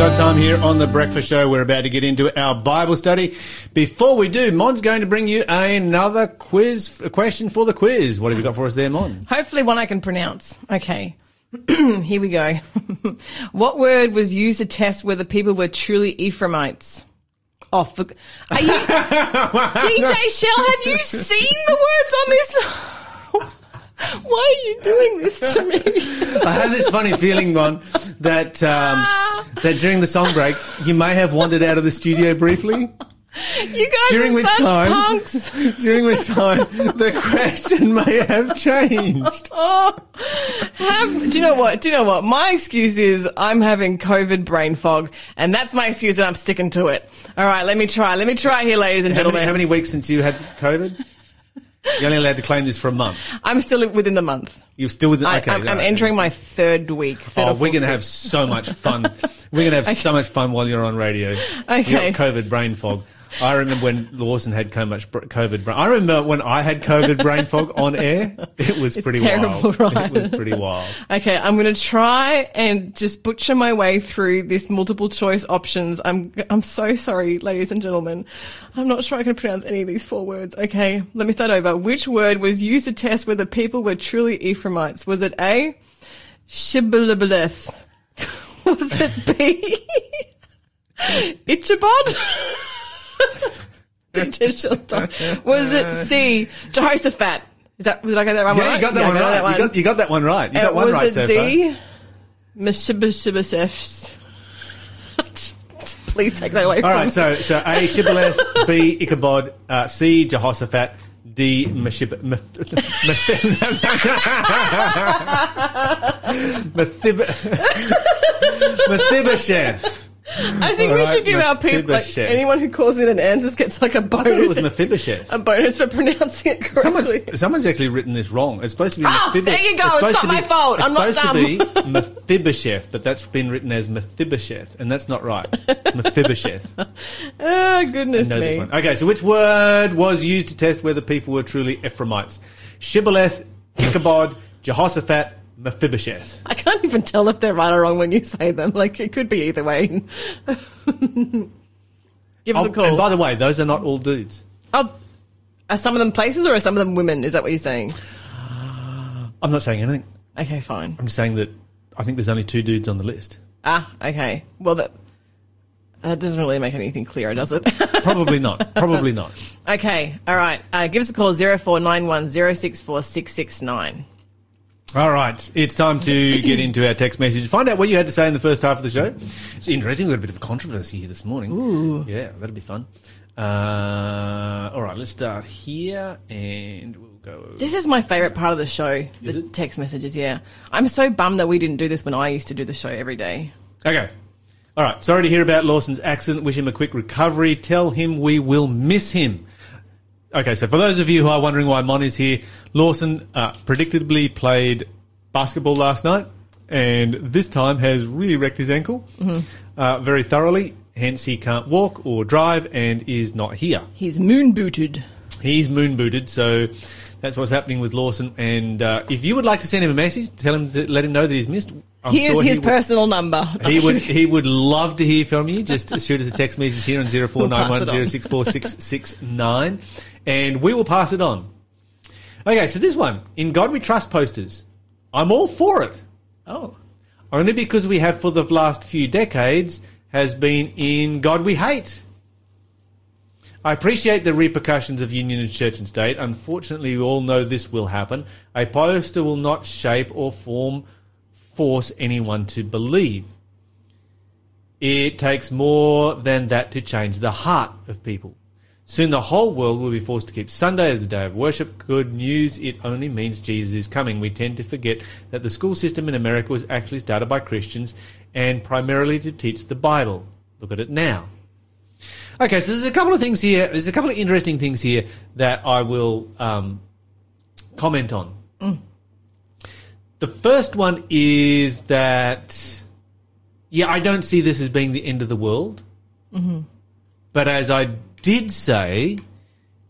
God time here on the Breakfast Show. We're about to get into our Bible study. Before we do, Mon's going to bring you another quiz, a question for the quiz. What have you got for us there, Mon? Hopefully, one I can pronounce. Okay. Here we go. what word was used to test whether people were truly Ephraimites? Oh, for, are you, DJ Shell, have you seen the words on this? Why are you doing this to me? I have this funny feeling, Mon, that um, that during the song break, you may have wandered out of the studio briefly. You guys During are which such time- punks. During which time the question may have changed. Oh, have, do you know what? Do you know what? My excuse is I'm having COVID brain fog, and that's my excuse, and I'm sticking to it. All right, let me try. Let me try here, ladies and How gentlemen. many, how many weeks since you had COVID? You're only allowed to claim this for a month. I'm still within the month. You're still within. I, Okay, I'm, I'm entering my third week. Third Oh, we're going to have so much fun. We're going to have so much fun while you're on radio. Okay. Got COVID brain fog. I remember when Lawson had so much COVID brain. I remember when I had COVID brain fog on air. It was pretty terrible, wild. right? It was pretty wild. Okay, I'm going to try and just butcher my way through this multiple choice options. I'm I'm so sorry, ladies and gentlemen. I'm not sure I can pronounce any of these four words. Okay, let me start over. Which word was used to test whether people were truly Ephraimites? Was it A, shibboleth? Was it B, Ichabod? DJ Shelton. Was it C, Jehoshaphat? Is that, did I get that one Yeah, right? you got that I one right. that You got, you got that one right. You got uh, one was right it so D? Meshibashibashefs. Please take that away. All from right, so so A Shibboleth, B Ichabod, uh, C Jehoshaphat, D Meshib- Meth- Methib- Mephibosheth. I think we should give our people, like, anyone who calls in and answers gets like a I thought it bonus, was Mephibosheth. a bonus for pronouncing it Someone's, correctly. someo's actually written this wrong. It's supposed to be. Ah, Mephib- there you go. It's supposed not my fault. I'm not dumb. It's supposed to be Mephibosheth, but that's been written as Mephibosheth, and that's not right. Mephibosheth. Oh, goodness me. Okay, so which word was used to test whether people were truly Ephraimites? Shibboleth, Ichabod, Jehoshaphat, Mephibosheth. I can't even tell if they're right or wrong when you say them. Like it could be either way. Give us oh, a call. And by the way, those are not all dudes. Oh, are some of them places or are some of them women? Is that what you're saying? Uh, I'm not saying anything. Okay, fine. I'm just saying that I think there's only two dudes on the list. Ah, okay. Well, that that doesn't really make anything clearer, does it? Probably not. Probably not. Okay. All right. Uh, give us a call 0491 064 all right, it's time to get into our text message. Find out what you had to say in the first half of the show. It's interesting. We've got a bit of controversy here this morning. Ooh. Yeah, that'll be fun. Uh, all right, let's start here and we'll go. This is my favorite part of the show. Is the it? text messages. Yeah, I'm so bummed that we didn't do this when I used to do the show every day. Okay. All right. Sorry to hear about Lawson's accident. Wish him a quick recovery. Tell him we will miss him. Okay, so for those of you who are wondering why Mon is here, Lawson uh, predictably played basketball last night and this time has really wrecked his ankle uh, very thoroughly. Hence, he can't walk or drive and is not here. He's moon booted. He's moon booted, so that's what's happening with Lawson. And uh, if you would like to send him a message, tell him to let him know that he's missed. I'm Here's sure he his would- personal number. he would he would love to hear from you. Just shoot us a text message here on zero four nine one zero six four six six nine, and we will pass it on. Okay, so this one in God We Trust posters, I'm all for it. oh, Only because we have for the last few decades has been in God We Hate. I appreciate the repercussions of union of church and state. Unfortunately, we all know this will happen. A poster will not shape or form force anyone to believe. It takes more than that to change the heart of people. Soon the whole world will be forced to keep Sunday as the day of worship. Good news, it only means Jesus is coming. We tend to forget that the school system in America was actually started by Christians and primarily to teach the Bible. Look at it now. Okay, so there's a couple of things here. There's a couple of interesting things here that I will um, comment on. The first one is that, yeah, I don't see this as being the end of the world. But as I did say,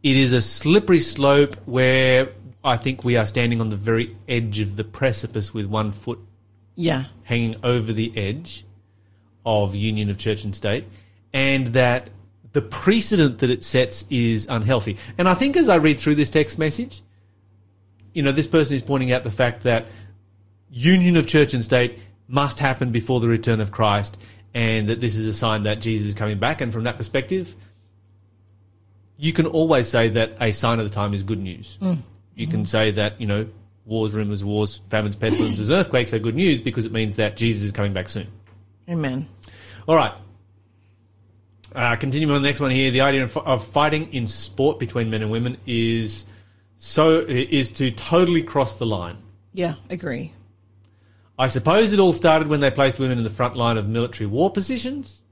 it is a slippery slope where I think we are standing on the very edge of the precipice with one foot yeah. hanging over the edge. of union of church and state, and that the precedent that it sets is unhealthy. And I think as I read through this text message, you know, this person is pointing out the fact that union of church and state must happen before the return of Christ, and that this is a sign that Jesus is coming back. And from that perspective, you can always say that a sign of the time is good news. Mm. You can mm-hmm. say that, you know, wars, rumors, wars, famines, pestilences, earthquakes are good news because it means that Jesus is coming back soon. Amen. All right. Uh, continuing on the next one here, the idea of, of fighting in sport between men and women is so is to totally cross the line. Yeah, agree. I suppose it all started when they placed women in the front line of military war positions.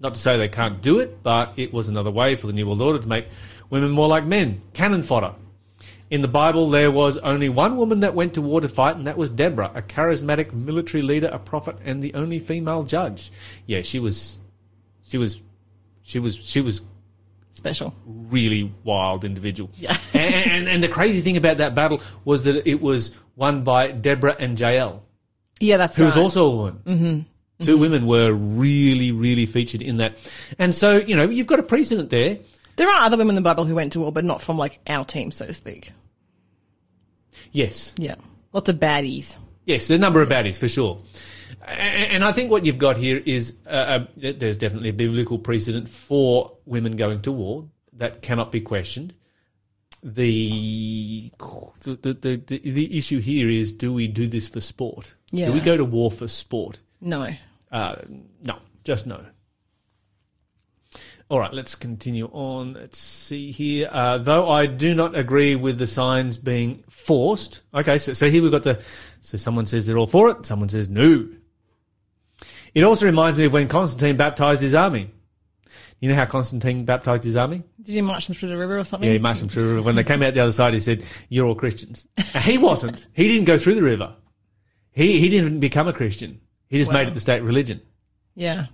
Not to say they can't do it, but it was another way for the New World Order to make women more like men, cannon fodder. In the Bible, there was only one woman that went to war to fight, and that was Deborah, a charismatic military leader, a prophet, and the only female judge. Yeah, she was, she was, she was, she was Special. really wild individual. Yeah. and, and, and the crazy thing about that battle was that it was won by Deborah and Jael, Yeah, that's who right. was also a woman. Mm-hmm. 2 women were really, really featured in that. And so, you know, you've got a precedent there. there are other women in the Bible who went to war, but not from like our team, so to speak. Yes. Yeah. Lots of baddies. Yes, a number of baddies for sure. A- And I think what you've got here is uh, uh, there's definitely a biblical precedent for women going to war that cannot be questioned. The the, the, the, the issue here is do we do this for sport? Yeah. Do we go to war for sport? No. Uh, no, just no. All right, let's continue on. Let's see here. Uh, though I do not agree with the signs being forced. Okay, so, so here we've got the. So someone says they're all for it, someone says no. It also reminds me of when Constantine baptized his army. You know how Constantine baptized his army? Did you march them through the river or something? Yeah, he marched them through the river. When they came out the other side, he said, You're all Christians. And he wasn't. He didn't go through the river. He, he didn't become a Christian. He just Wow. made it the state religion. Yeah.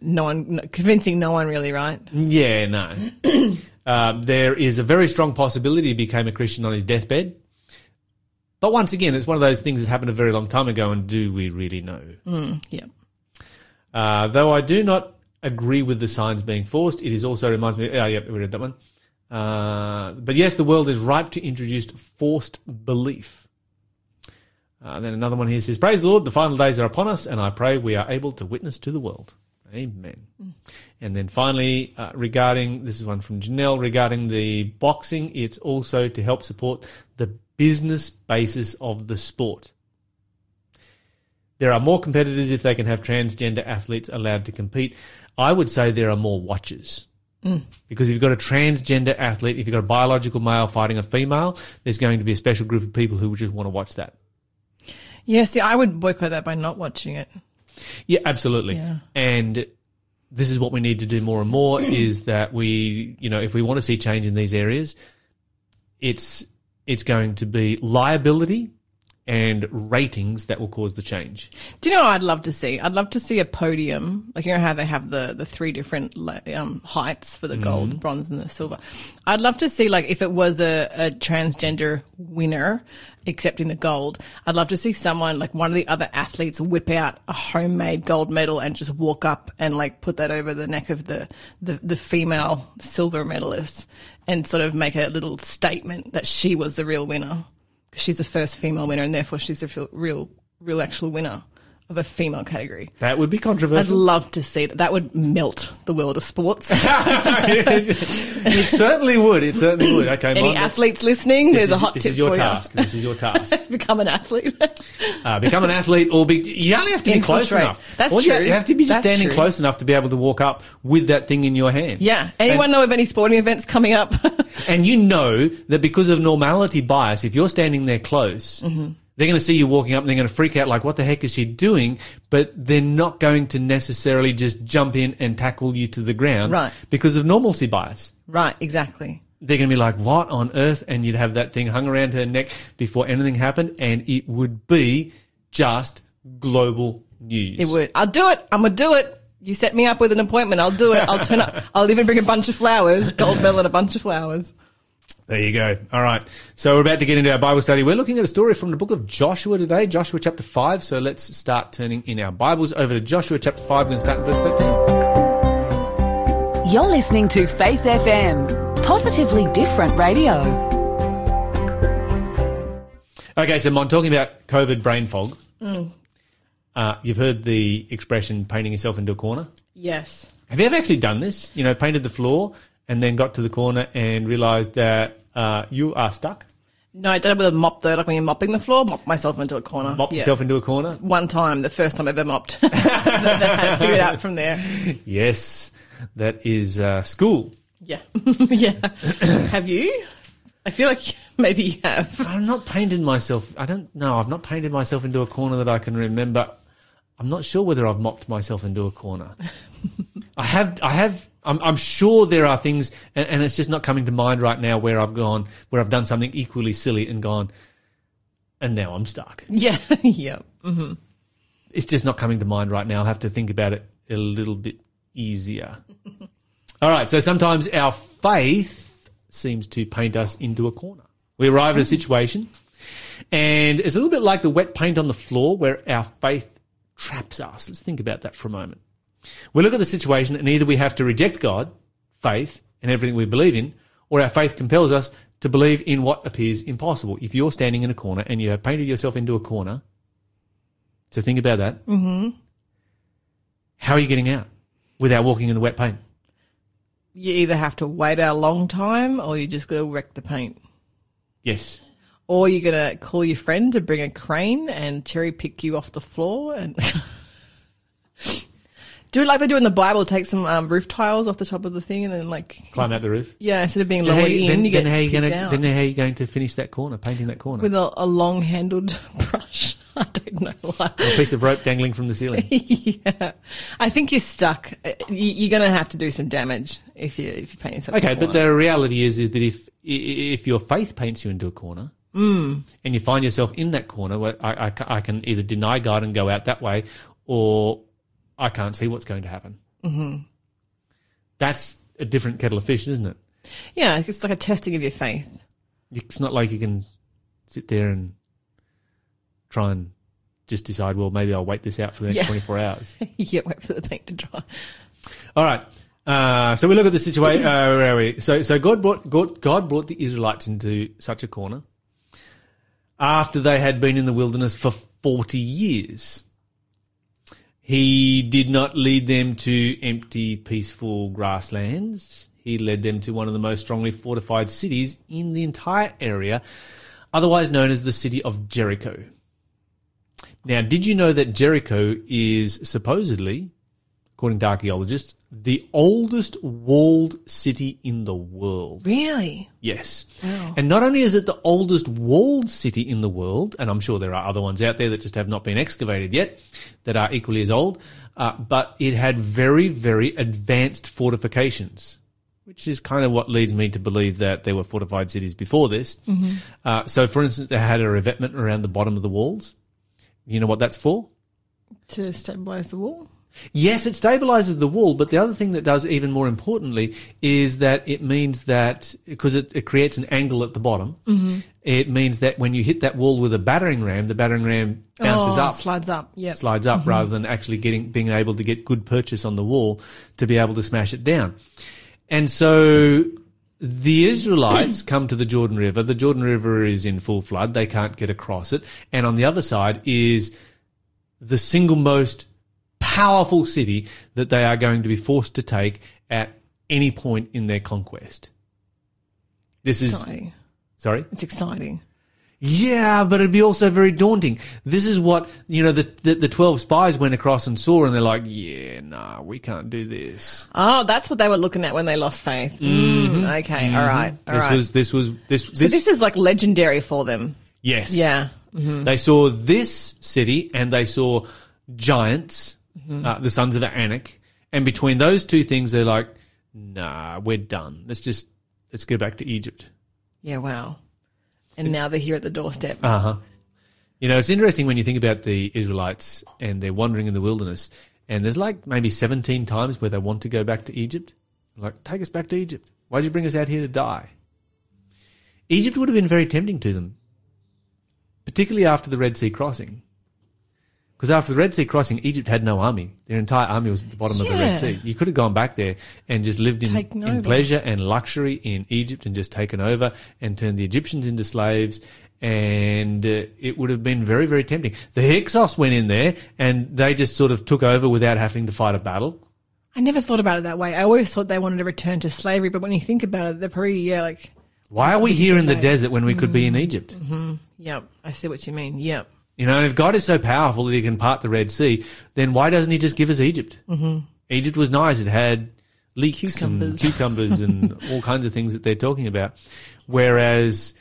No one, convincing no one really, right? Yeah, no. um, there is a very strong possibility he became a Christian on his deathbed. But once again, it's one of those things that happened a very long time ago, and do we really know? Yeah. Uh, though I do not agree with the signs being forced, it is also reminds me. Oh, yeah, we read that one. Uh, but yes, the world is ripe to introduce forced belief. Uh, then another one here says, Praise the Lord, the final days are upon us, and I pray we are able to witness to the world. Amen. And then finally, uh, regarding this is one from Janelle regarding the boxing, it's also to help support the business basis of the sport. There are more competitors if they can have transgender athletes allowed to compete. I would say there are more watchers. Mm. Because if you've got a transgender athlete, if you've got a biological male fighting a female, there's going to be a special group of people who just want to watch that. Yeah, see, I would boycott that by not watching it. Yeah, absolutely. Yeah. And this is what we need to do more and more is that we, you know, if we want to see change in these areas, it's it's going to be liability and ratings that will cause the change. Do you know what I'd love to see? I'd love to see a podium, like you know how they have the the three different um, heights for the gold, bronze, and the silver. I'd love to see like if it was a, a transgender winner accepting the gold. I'd love to see someone like one of the other athletes whip out a homemade gold medal and just walk up and like put that over the neck of the the, the female silver medalist and sort of make a little statement that she was the real winner she's the first female winner, and therefore she's real, real, real actual winner of a female category. That would be controversial. I'd love to see that. That would melt the world of sports. it certainly would. It certainly would. Okay, Any athletes listening, there's a is, hot this tip is your for task. This is your task. Become an athlete. Uh, become an athlete, or be, you only have to be close enough. That's you, true. you have to be just That's standing true. close enough to be able to walk up with that thing in your hand. yeah. Anyone know of any sporting events coming up? And you know that because of normality bias, if you're standing there close, Mm-hmm. They're going to see you walking up and they're going to freak out like, what the heck is she doing? But they're not going to necessarily just jump in and tackle you to the ground Right. because of normalcy bias. right. Exactly. They're going to be like, what on earth? And you'd have that thing hung around her neck before anything happened and it would be just global news. It would. I'll do it. I'm gonna do it. You set me up with an appointment. I'll do it. I'll turn up. I'll even bring a bunch of flowers, gold medal and a bunch of flowers. There you go. All right. So we're about to get into our Bible study. We're looking at a story from the book of Joshua today, Joshua chapter 5. So let's start turning in our Bibles over to Joshua chapter 5. We're going to start in verse 13. You're listening to Faith FM, positively different radio. Okay, so I'm talking about COVID brain fog. Uh, you've heard the expression painting yourself into a corner. Yes. Have you ever actually done this? You know, painted the floor and then got to the corner and realized that uh, you are stuck? No, I did it with a mop though, like when you're mopping the floor, mop myself into a corner. Mop Yeah. yourself into a corner? One time, the first time I ever mopped. figured out from there. Yes, that is uh, school. Yeah. yeah. have you? I feel like maybe you have. I'm not painted myself. I don't know. I've not painted myself into a corner that I can remember. I'm not sure whether I've mopped myself into a corner. I have. I have. I'm, I'm sure there are things, and, and it's just not coming to mind right now where I've gone, where I've done something equally silly and gone, and now I'm stuck. Yeah. yeah. Mm-hmm. It's just not coming to mind right now. I'll have to think about it a little bit easier. All right. So sometimes our faith seems to paint us into a corner. We arrive at a mm. situation, and it's a little bit like the wet paint on the floor where our faith traps us. Let's think about that for a moment. We look at the situation, and either we have to reject God, faith, and everything we believe in, or our faith compels us to believe in what appears impossible. If you're standing in a corner and you have painted yourself into a corner, so think about that. Mm-hmm. How are you getting out without walking in the wet paint? You either have to wait a long time or you just got to wreck the paint. Yes. Or you're going to call your friend to bring a crane and cherry pick you off the floor and do it like they do in the Bible. Take some um, roof tiles off the top of the thing and then like Climb out the roof. yeah, instead of being lowered in, then, you then get how you gonna, out then how are you going to finish that corner, painting that corner? with a, a long handled brush. I don't know why. a piece of rope dangling from the ceiling. yeah, I think you're stuck. Uh, you- You're going to have to do some damage if you if you paint yourself. Okay, but the reality is, is that if if your faith paints you into a corner, Mm. and you find yourself in that corner, where I, I, I can either deny God and go out that way, or I can't see what's going to happen. Mm-hmm. That's a different kettle of fish, isn't it? yeah, it's like a testing of your faith. It's not like you can sit there and try and just decide, well, maybe I'll wait this out for the next Yeah. 24 hours. you wait for the paint to dry. All right. Uh, so we look at the situation. Uh, where are we? So, so God brought God, God brought the Israelites into such a corner after they had been in the wilderness for forty years. He did not lead them to empty, peaceful grasslands. He led them to one of the most strongly fortified cities in the entire area, otherwise known as the city of Jericho. Now, did you know that Jericho is supposedly according to archaeologists, the oldest walled city in the world. Really? Yes. Wow. And not only is it the oldest walled city in the world, and I'm sure there are other ones out there that just have not been excavated yet that are equally as old, uh, but it had very, very advanced fortifications. Which is kind of what leads me to believe that there were fortified cities before this. Uh, so, for instance, they had a revetment around the bottom of the walls. You know what that's for? To stabilize the wall? Yes, it stabilizes the wall, but the other thing that does even more importantly is that it means that because it, it creates an angle at the bottom, mm-hmm. it means that when you hit that wall with a battering ram, the battering ram bounces oh, up, Slides up. Yep. slides up, mm-hmm. rather than actually getting being able to get good purchase on the wall to be able to smash it down. And so the Israelites come to the Jordan River. The Jordan River is in full flood; they can't get across it. And on the other side is the single most powerful city that they are going to be forced to take at any point in their conquest. This is Exciting. sorry. It's exciting. Yeah, but it'd be also very daunting. This is what you know. The, the the twelve spies went across and saw, and they're like, "Yeah, nah, we can't do this." Oh, that's what they were looking at when they lost faith. Mm, okay, all right, all Mm-hmm. this right. was this was this this, so this is like legendary for them. yes, Yeah. They saw this city and they saw giants, Mm-hmm. uh, the sons of Anak, and between those two things, they're like, "Nah, we're done. Let's just let's go back to Egypt." Yeah, wow. And now they're here at the doorstep. Uh huh. You know, it's interesting when you think about the Israelites and they're wandering in the wilderness, and there's like maybe 17 times where they want to go back to Egypt. Like, take us back to Egypt. Why'd you bring us out here to die? Egypt would have been very tempting to them, particularly after the Red Sea crossing. Because after the Red Sea crossing, Egypt had no army. Their entire army was at the bottom of the Red Sea. You could have gone back there and just lived in, in pleasure and luxury in Egypt and just taken over and turned the Egyptians into slaves. And uh, it would have been very, very tempting. The Hyksos went in there and they just sort of took over without having to fight a battle. I never thought about it that way. I always thought they wanted to return to slavery, but when you think about it, they're pretty, yeah, like, Why are we here in the desert when we could be in Egypt? yep, I see what you mean. Yep. You know, and if God is so powerful that he can part the Red Sea, then why doesn't he just give us Egypt? Mm-hmm. Egypt was nice. It had leeks Cucumbers. and cucumbers and all kinds of things that they're talking about. Whereas,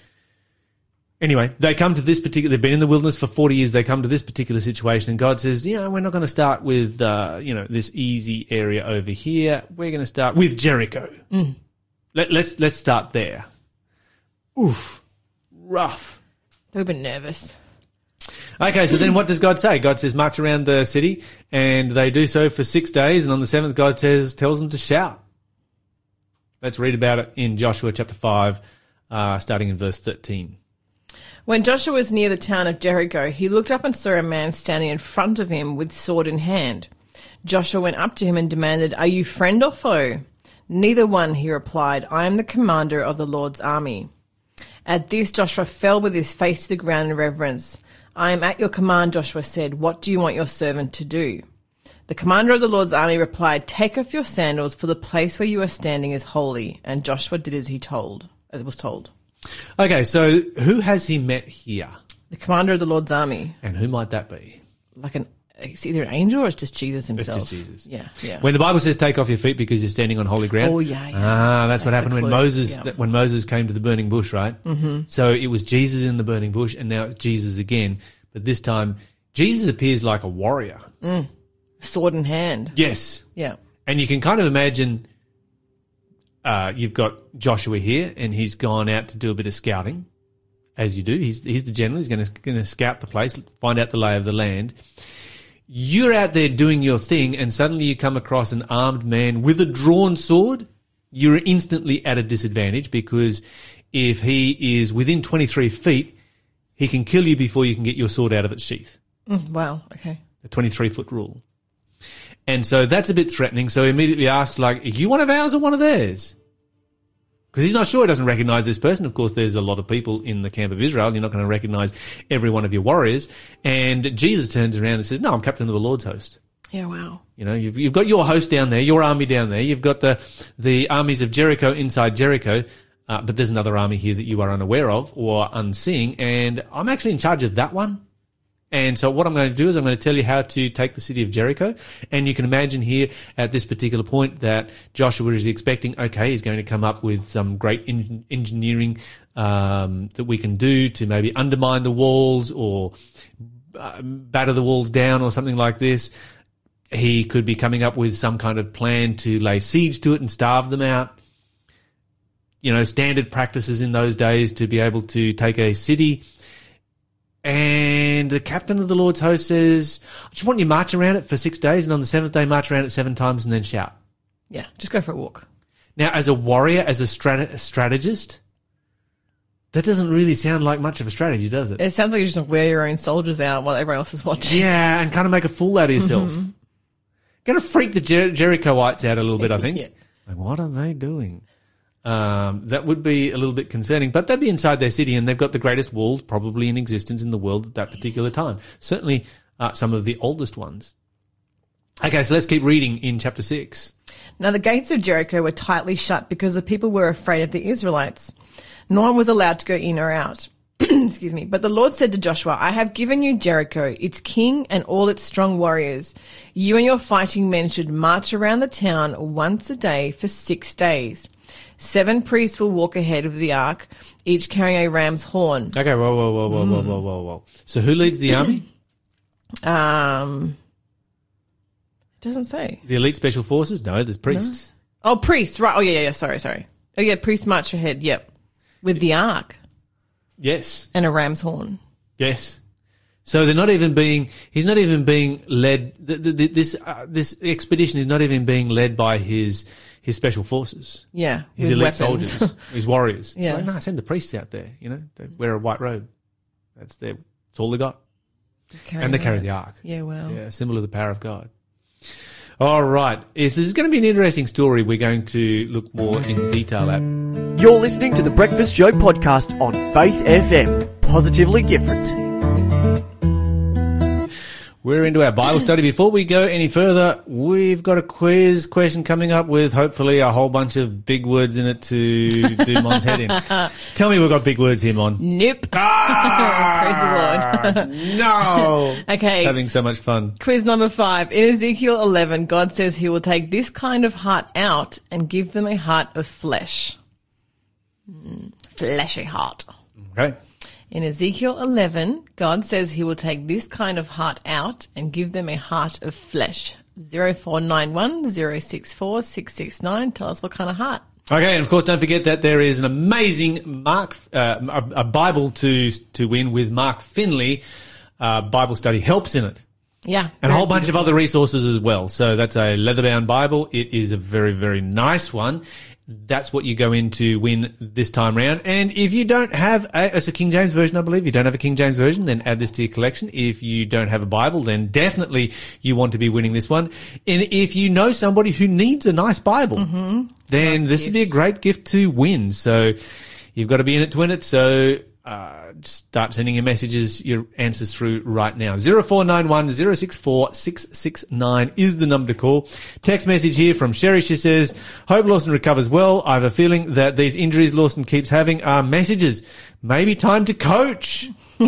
anyway, they come to this particular, they've been in the wilderness for 40 years. They come to this particular situation and God says, you know, we're not going to start with, uh, you know, this easy area over here. We're going to start with Jericho. Let, let's, let's start there. Oof. Rough. They've been nervous. Okay, so then what does God say? God says, march around the city, and they do so for six days, and on the seventh, God says, tells them to shout. Let's read about it in Joshua chapter 5, uh, starting in verse 13. When Joshua was near the town of Jericho, he looked up and saw a man standing in front of him with sword in hand. Joshua went up to him and demanded, Are you friend or foe? Neither one, he replied. I am the commander of the Lord's army. At this, Joshua fell with his face to the ground in reverence. I am at your command, Joshua said. What do you want your servant to do? The commander of the Lord's army replied, Take off your sandals, for the place where you are standing is holy. And Joshua did as he told, as it was told. Okay, so who has he met here? The commander of the Lord's army. And who might that be? like an it's either an angel or it's just Jesus himself. It's just Jesus. Yeah, yeah. When the Bible says take off your feet because you're standing on holy ground. Oh, yeah, yeah. Ah, that's, what happened when. Moses Yeah. when Moses came to the burning bush, right? Mm-hmm. So it was Jesus in the burning bush, and now it's Jesus again. But this time, Jesus appears like a warrior. Sword in hand. Yes, Yeah. and you can kind of imagine. Uh, you've got Joshua here, and he's gone out to do a bit of scouting, as you do. He's he's the general. He's going to going to scout the place, find out the lay of the land. You're out there doing your thing, and suddenly you come across an armed man with a drawn sword. You're instantly at a disadvantage because if he is within 23 feet, he can kill you before you can get your sword out of its sheath Mm, wow. Okay. the 23 foot rule. And so that's a bit threatening. So he immediately asks, like, are you one of ours or one of theirs? Because he's not sure. He doesn't recognize this person. Of course, there's a lot of people in the camp of Israel. You're not going to recognize every one of your warriors. And Jesus turns around and says, no, I'm captain of the Lord's host. Yeah. Wow. You know, you've, you've got your host down there, your army down there. You've got the, the armies of Jericho inside Jericho. Uh, but there's another army here that you are unaware of or unseeing. And I'm actually in charge of that one. And so what I'm going to do is I'm going to tell you how to take the city of Jericho. And you can imagine here at this particular point that Joshua is expecting, okay, he's going to come up with some great en- engineering um, that we can do to maybe undermine the walls or uh, batter the walls down or something like this. He could be coming up with some kind of plan to lay siege to it and starve them out. You know, standard practices in those days to be able to take a city. And the captain of the Lord's host says, I just want you to march around it for six days, and on the seventh day, march around it seven times and then shout. Yeah. Just go for a walk. Now, as a warrior, as a, strate- a strategist, that doesn't really sound like much of a strategy, does it? It sounds like you just wear your own soldiers out while everyone else is watching. Yeah, and kind of make a fool out of yourself. Mm-hmm. Going to freak the Jer- Jerichoites out a little bit, I think. Yeah. Like, what are they doing? Um, that would be a little bit concerning, but they'd be inside their city and they've got the greatest walls probably in existence in the world at that particular time. Certainly, uh, some of the oldest ones. Okay, so let's keep reading in chapter 6. Now the gates of Jericho were tightly shut because the people were afraid of the Israelites. No one was allowed to go in or out. Excuse me. But the Lord said to Joshua, I have given you Jericho, its king and all its strong warriors. You and your fighting men should march around the town once a day for six days. Seven priests will walk ahead of the ark, each carrying a ram's horn. Okay, whoa, whoa, whoa, whoa, whoa, whoa, whoa, whoa. So who leads the army? Um, it doesn't say. The elite special forces? No, there's priests. Oh, priests, right. Oh, yeah, yeah, yeah. Sorry, sorry. Oh, yeah, priests march ahead. Yep. With the ark Yes, and a ram's horn. yes. So they're not even being. He's not even being led. th th th this uh, this expedition is not even being led by his his special forces, Yeah. his elite weapons. soldiers, his warriors. It's Yeah. like, no, send the priests out there. You know, they wear a white robe. That's their. That's all they got, and they carry the ark. Yeah, well. Yeah, symbol of the power of God. All right. If this is going to be an interesting story, we're going to look more in detail at. You're listening to the Breakfast Show podcast on Faith FM. Positively different. We're into our Bible study. Before we go any further, we've got a quiz question coming up with hopefully a whole bunch of big words in it to do Mon's head in. Tell me we've got big words here, Mon. Nope. Ah, Praise the Lord. no. Okay. Having so much fun. Quiz number five. In Ezekiel 11, God says he will take this kind of heart out and give them a heart of flesh. Mm, fleshy heart. Okay. In Ezekiel 11, God says he will take this kind of heart out and give them a heart of flesh. 0491 064 669. Tell us what kind of heart. Okay, and of course, don't forget that there is an amazing Mark, uh, a, a Bible to to win with Mark Finley. Uh, Bible study helps in it. Yeah. and a whole bunch of other resources as well. So that's a leather-bound Bible. It is a very, very nice one. That's what you go in to win this time round. And if you don't have a, it's a King James version, I believe. You don't have a King James version, then add this to your collection. If you don't have a Bible, then definitely you want to be winning this one. And if you know somebody who needs a nice Bible, mm-hmm. then this would be a great gift to win. So you've got to be in it to win it. So uh, start sending your messages, your answers through right now. 0491 064 669 is the number to call. Text message here from Sherry. She says, Hope Lawson recovers well. I have a feeling that these injuries Lawson keeps having are messages. Maybe time to coach.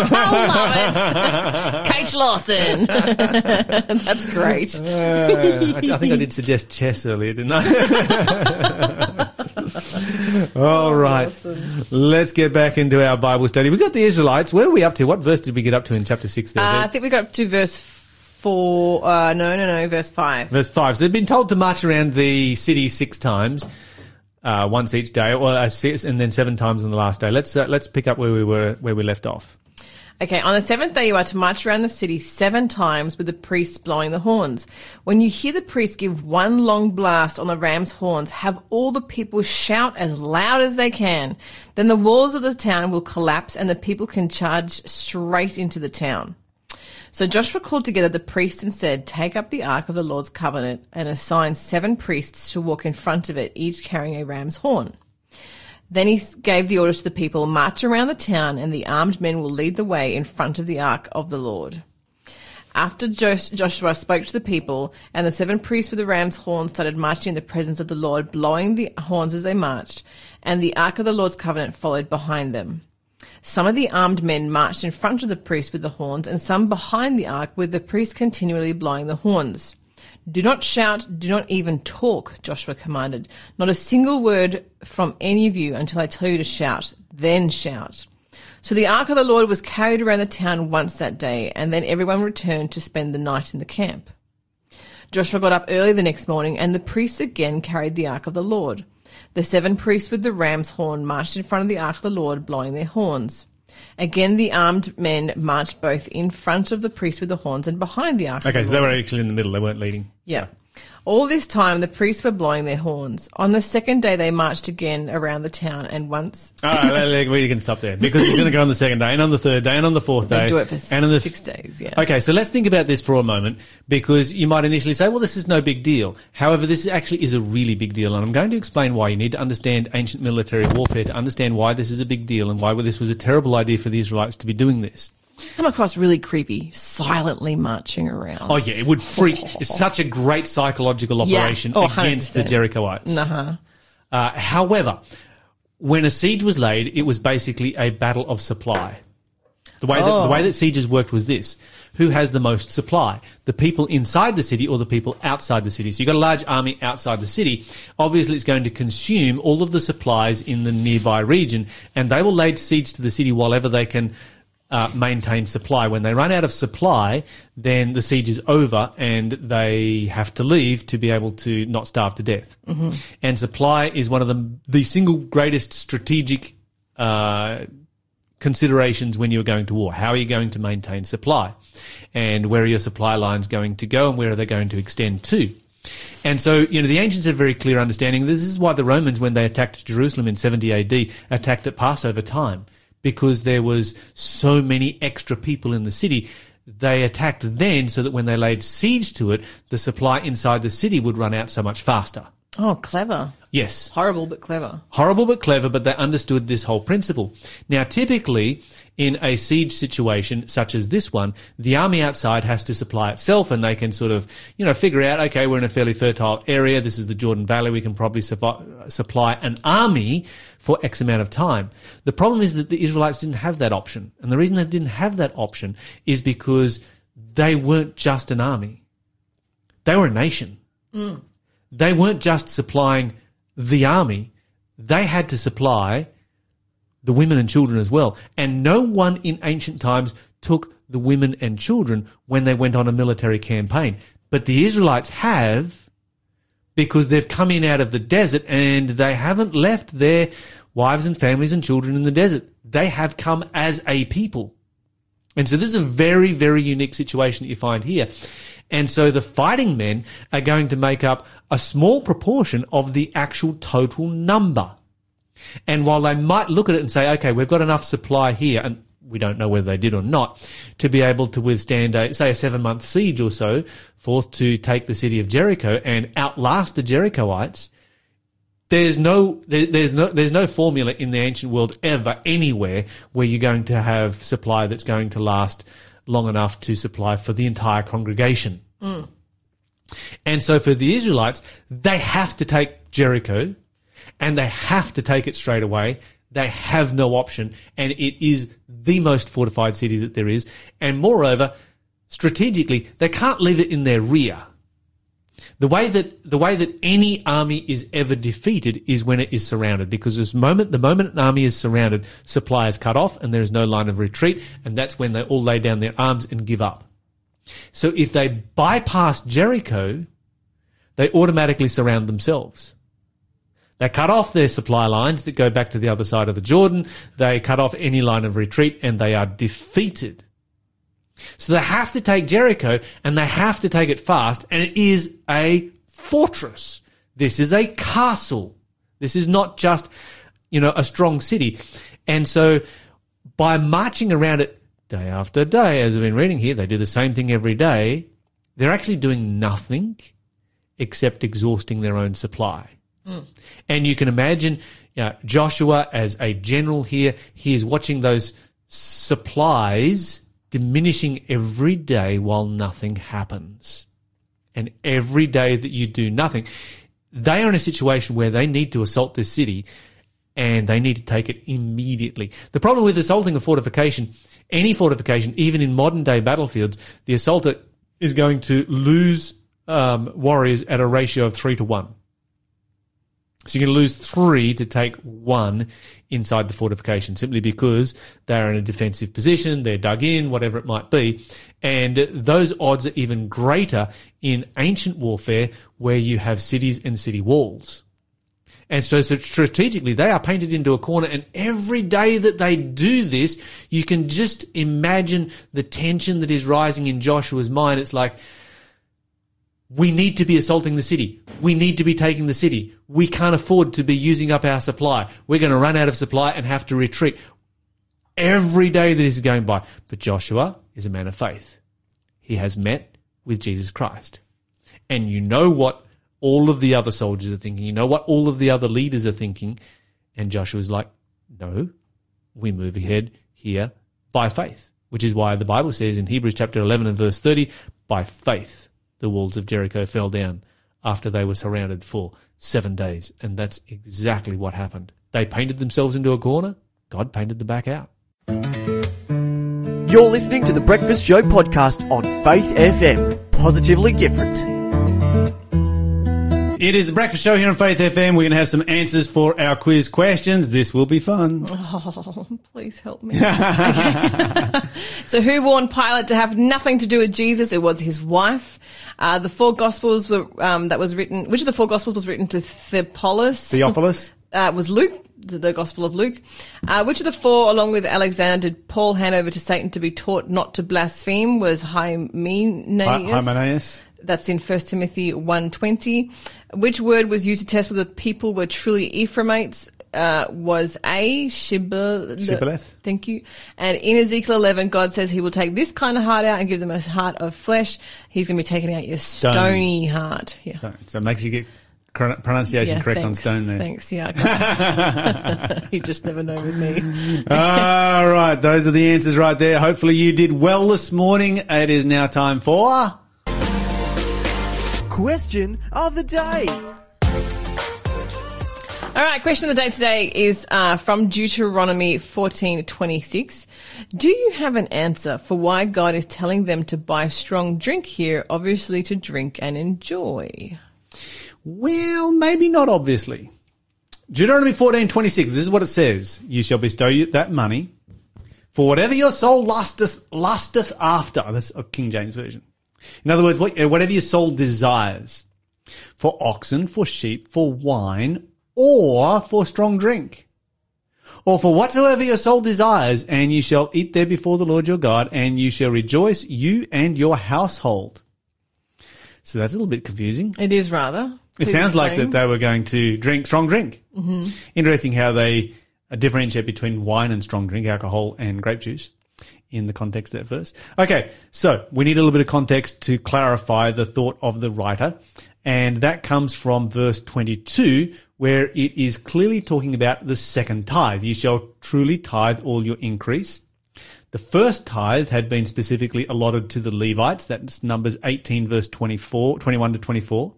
I love it. Coach Lawson. That's great. Uh, I, I think I did suggest chess earlier, didn't I? All right. Let's get back into our Bible study. We've got the Israelites. Where are we up to? What verse did we get up to in chapter 6 there? Uh, I think we got up to verse four. Uh, no, no, no, verse five. Verse 5. So they've been told to march around the city six times, uh, once each day, or uh, six, and then seven times on the last day. Let's, uh, let's pick up where we were, where we left off. Okay, on the seventh day, you are to march around the city seven times with the priests blowing the horns. When you hear the priests give one long blast on the ram's horns, have all the people shout as loud as they can. Then the walls of the town will collapse and the people can charge straight into the town. So Joshua called together the priests and said, Take up the ark of the Lord's covenant and assign seven priests to walk in front of it, each carrying a ram's horn. Then he gave the order to the people, march around the town and the armed men will lead the way in front of the ark of the Lord. After Joshua spoke to the people and the seven priests with the ram's horns started marching in the presence of the Lord, blowing the horns as they marched, and the ark of the Lord's covenant followed behind them. Some of the armed men marched in front of the priests with the horns, and some behind the ark, with the priests continually blowing the horns. Do not shout, do not even talk, Joshua commanded. Not a single word from any of you until I tell you to shout. Then shout. So the ark of the Lord was carried around the town once that day, and then everyone returned to spend the night in the camp. Joshua got up early the next morning, and the priests again carried the ark of the Lord. The seven priests with the ram's horn marched in front of the ark of the Lord, blowing their horns. Again, the armed men marched both in front of the priest with the horns and behind the ark. Okay, so they were actually in the middle. They weren't leading. yeah. All this time, the priests were blowing their horns. On the second day, they marched again around the town, and once All right, we can stop there because it's going to go on the second day and on the third day and on the fourth day. they do it for and on the six days. Yeah. Okay, so let's think about this for a moment because you might initially say, well, this is no big deal. However, this actually is a really big deal, and I'm going to explain why. You need to understand ancient military warfare to understand why this is a big deal and why this was a terrible idea for the Israelites to be doing this. Come across really creepy, silently marching around. Oh, yeah, it would freak. It's such a great psychological Yeah. operation Oh, against the 100%. Jerichoites. Uh-huh. Uh, however, when a siege was laid, it was basically a battle of supply. The way, that, the Oh. way that sieges worked was this. Who has the most supply? The people inside the city or the people outside the city? So you've got a large army outside the city. Obviously, it's going to consume all of the supplies in the nearby region, and they will lay siege to the city whilever they can uh, maintain supply. When they run out of supply, then the siege is over and they have to leave to be able to not starve to death. Mm-hmm. And supply is one of the, the single greatest strategic uh, considerations when you're going to war. How are you going to maintain supply? And where are your supply lines going to go and where are they going to extend to? And so, you know, the ancients had a very clear understanding. This is why the Romans, when they attacked Jerusalem in 70 AD, attacked at Passover time because there was so many extra people in the city. They attacked then so that when they laid siege to it, the supply inside the city would run out so much faster. Oh, clever. Yes. Horrible, but clever. Horrible but clever, but they understood this whole principle. Now, typically, in a siege situation such as this one, the army outside has to supply itself and they can sort of, you know, figure out, okay, we're in a fairly fertile area. This is the Jordan Valley. We can probably su- supply an army for X amount of time. The problem is that the Israelites didn't have that option. And the reason they didn't have that option is because they weren't just an army. They were a nation. Mm. They weren't just supplying the army. They had to supply the women and children as well. And no one in ancient times took the women and children when they went on a military campaign. But the Israelites have because they've come in out of the desert and they haven't left their wives and families and children in the desert. They have come as a people. And so this is a very, very unique situation that you find here. And so the fighting men are going to make up a small proportion of the actual total number. And while they might look at it and say, okay, we've got enough supply here, and we don't know whether they did or not, to be able to withstand a, say, a seven month siege or so, forth to take the city of Jericho and outlast the Jerichoites, there's no, there, there's no, there's no formula in the ancient world ever anywhere where you're going to have supply that's going to last long enough to supply for the entire congregation. Mm. And so for the Israelites, they have to take Jericho and they have to take it straight away. They have no option. And it is the most fortified city that there is. And moreover, strategically, they can't leave it in their rear. The way that the way that any army is ever defeated is when it is surrounded, because this moment the moment an army is surrounded, supply is cut off and there is no line of retreat, and that's when they all lay down their arms and give up. So if they bypass Jericho, they automatically surround themselves. They cut off their supply lines that go back to the other side of the Jordan. They cut off any line of retreat and they are defeated. So they have to take Jericho and they have to take it fast. And it is a fortress. This is a castle. This is not just, you know, a strong city. And so by marching around it day after day, as we've been reading here, they do the same thing every day. They're actually doing nothing except exhausting their own supply. And you can imagine you know, Joshua as a general here. He is watching those supplies diminishing every day while nothing happens. And every day that you do nothing, they are in a situation where they need to assault this city and they need to take it immediately. The problem with assaulting a fortification, any fortification, even in modern day battlefields, the assaulter is going to lose um, warriors at a ratio of three to one. So you're going to lose three to take one inside the fortification simply because they're in a defensive position, they're dug in, whatever it might be. And those odds are even greater in ancient warfare where you have cities and city walls. And so, so strategically, they are painted into a corner. And every day that they do this, you can just imagine the tension that is rising in Joshua's mind. It's like, we need to be assaulting the city. We need to be taking the city. We can't afford to be using up our supply. We're going to run out of supply and have to retreat. Every day that is going by. But Joshua is a man of faith. He has met with Jesus Christ. And you know what all of the other soldiers are thinking. You know what all of the other leaders are thinking. And Joshua's like, no, we move ahead here by faith, which is why the Bible says in Hebrews chapter 11 and verse 30, by faith the walls of Jericho fell down after they were surrounded for seven days. And that's exactly what happened. They painted themselves into a corner. God painted them back out. You're listening to the Breakfast Show podcast on Faith FM. Positively different. It is the breakfast show here on Faith FM. We're going to have some answers for our quiz questions. This will be fun. Oh, please help me. So, who warned Pilate to have nothing to do with Jesus? It was his wife. Uh, the four Gospels were um, that was written. Which of the four Gospels was written to Theophilus? Theophilus? Uh, it was Luke, the, the Gospel of Luke. Uh, which of the four, along with Alexander, did Paul hand over to Satan to be taught not to blaspheme? Was Hymenaeus? Hymenaeus. That's in 1 Timothy 1.20. Which word was used to test whether people were truly Ephraimites? Uh, was A, Shibboleth. Thank you. And in Ezekiel 11, God says he will take this kind of heart out and give them a heart of flesh. He's going to be taking out your stony heart. Yeah. So, so it makes you get pronunciation Yeah, correct on stone there. Thanks, yeah. you just never know with me. All right, those are the answers right there. Hopefully you did well this morning. It is now time for. Question of the day. All right, question of the day today is uh, from Deuteronomy 14:26. Do you have an answer for why God is telling them to buy strong drink here, obviously to drink and enjoy? Well, maybe not obviously. Deuteronomy fourteen twenty six. This is what it says: You shall bestow that money for whatever your soul lusteth lusteth after. That's a King James version. In other words, whatever your soul desires, for oxen, for sheep, for wine, or for strong drink, or for whatsoever your soul desires, and you shall eat there before the Lord your God, and you shall rejoice, you and your household. So that's a little bit confusing. It is rather. It sounds like that they were going to drink strong drink. Mm-hmm. Interesting how they differentiate between wine and strong drink, alcohol and grape juice in the context of that verse. Okay, so we need a little bit of context to clarify the thought of the writer. And that comes from verse 22, where it is clearly talking about the second tithe. You shall truly tithe all your increase. The first tithe had been specifically allotted to the Levites. That's Numbers 18, verse 24, 21 to 24.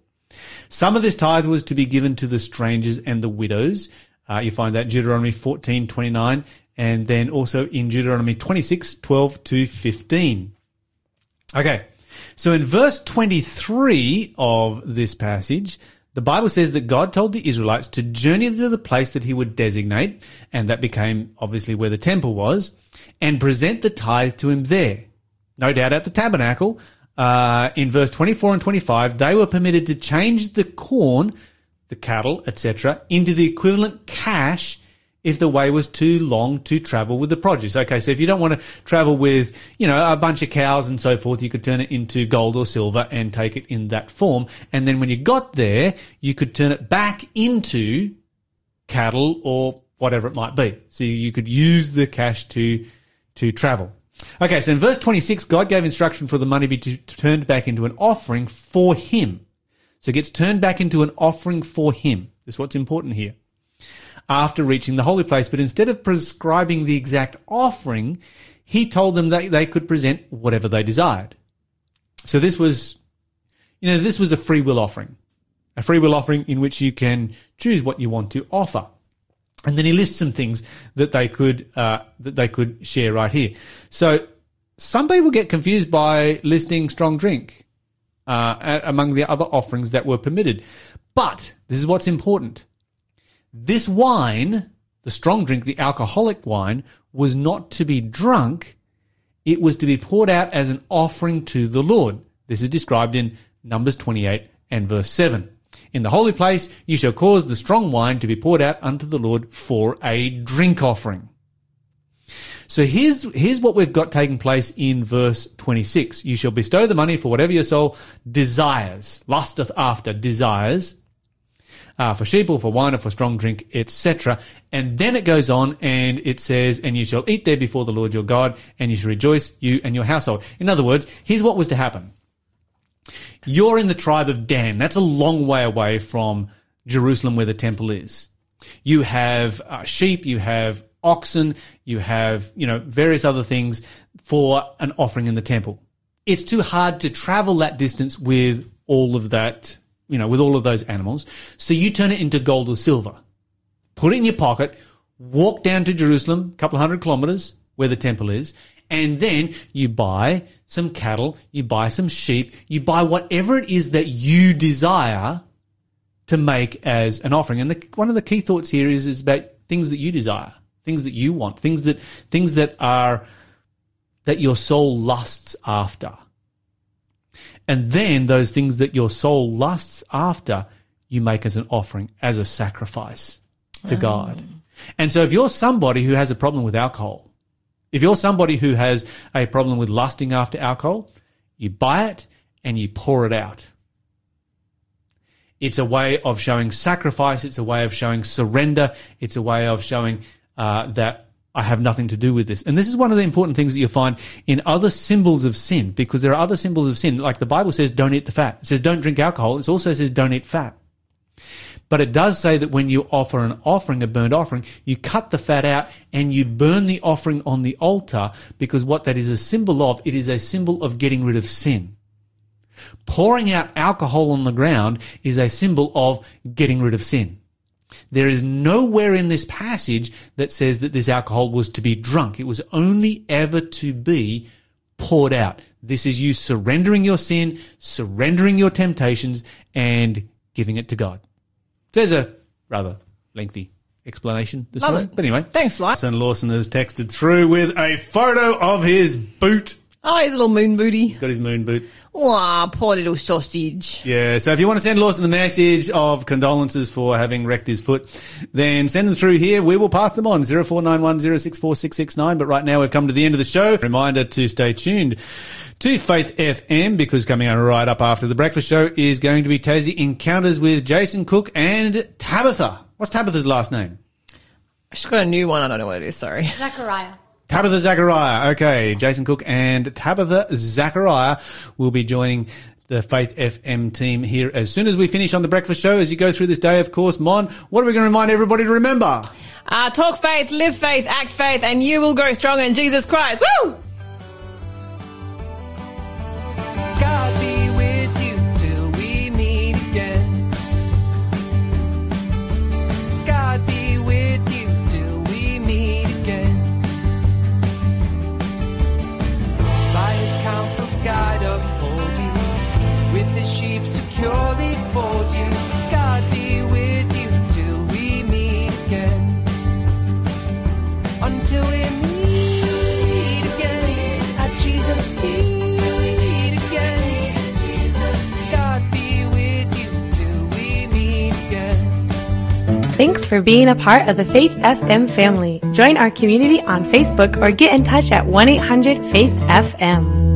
Some of this tithe was to be given to the strangers and the widows. Uh, you find that Deuteronomy 14, 29, and then also in Deuteronomy 26, 12 to 15. Okay. So in verse 23 of this passage, the Bible says that God told the Israelites to journey to the place that he would designate, and that became obviously where the temple was, and present the tithe to him there. No doubt at the tabernacle, uh, in verse 24 and 25, they were permitted to change the corn, the cattle, etc., into the equivalent cash if the way was too long to travel with the produce. Okay, so if you don't want to travel with, you know, a bunch of cows and so forth, you could turn it into gold or silver and take it in that form. And then when you got there, you could turn it back into cattle or whatever it might be. So you could use the cash to, to travel. Okay, so in verse 26, God gave instruction for the money be to, turned back into an offering for him. So it gets turned back into an offering for him. That's what's important here. After reaching the holy place, but instead of prescribing the exact offering, he told them that they could present whatever they desired. So this was, you know, this was a free will offering. A free will offering in which you can choose what you want to offer. And then he lists some things that they could uh, that they could share right here. So some people get confused by listing strong drink uh, among the other offerings that were permitted. But this is what's important. This wine, the strong drink, the alcoholic wine, was not to be drunk. It was to be poured out as an offering to the Lord. This is described in Numbers 28 and verse 7. In the holy place, you shall cause the strong wine to be poured out unto the Lord for a drink offering. So here's, here's what we've got taking place in verse 26. You shall bestow the money for whatever your soul desires, lusteth after, desires, uh, for sheep or for wine or for strong drink, etc. And then it goes on and it says, and you shall eat there before the Lord your God, and you shall rejoice, you and your household. In other words, here's what was to happen. You're in the tribe of Dan. That's a long way away from Jerusalem where the temple is. You have uh, sheep, you have oxen, you have, you know, various other things for an offering in the temple. It's too hard to travel that distance with all of that, you know, with all of those animals. So you turn it into gold or silver. Put it in your pocket, walk down to Jerusalem, a couple of hundred kilometers where the temple is, and then you buy some cattle, you buy some sheep, you buy whatever it is that you desire to make as an offering. And the, one of the key thoughts here is, is about things that you desire, things that you want, things that, things that are, that your soul lusts after. And then those things that your soul lusts after, you make as an offering, as a sacrifice to God. And so if you're somebody who has a problem with alcohol, if you're somebody who has a problem with lusting after alcohol, you buy it and you pour it out. It's a way of showing sacrifice. It's a way of showing surrender. It's a way of showing uh, that I have nothing to do with this. And this is one of the important things that you'll find in other symbols of sin, because there are other symbols of sin. Like the Bible says, don't eat the fat. It says, don't drink alcohol. It also says, don't eat fat. But it does say that when you offer an offering, a burnt offering, you cut the fat out and you burn the offering on the altar because what that is a symbol of, it is a symbol of getting rid of sin. Pouring out alcohol on the ground is a symbol of getting rid of sin. There is nowhere in this passage that says that this alcohol was to be drunk. It was only ever to be poured out. This is you surrendering your sin, surrendering your temptations, and giving it to God. So there's a rather lengthy explanation this Love morning. it. But anyway, Thanks, Lyle. Son Lawson has texted through with a photo of his boot. Oh, his little moon booty. He's got his moon boot. Aw, poor little sausage. Yeah, so if you want to send Lawson a message of condolences for having wrecked his foot, then send them through here. We will pass them on, 0491064669. But right now we've come to the end of the show. Reminder to stay tuned to Faith FM because coming on right up after the breakfast show is going to be Tassie Encounters with Jason Cook and Tabitha. What's Tabitha's last name? She's got a new one. I don't know what it is. Sorry. Zachariah. Tabitha Zachariah. Okay, Jason Cook and Tabitha Zachariah will be joining the Faith FM team here as soon as we finish on the breakfast show. As you go through this day, of course, Mon, what are we going to remind everybody to remember? Uh, talk faith, live faith, act faith, and you will grow stronger in Jesus Christ. Woo! Counsel's guide uphold you, with his sheep securely fold you. God be with you till we meet again. Until we meet again at Jesus' feet. Thanks for being a part of the Faith FM family. Join our community on Facebook or get in touch at 1 800 Faith FM.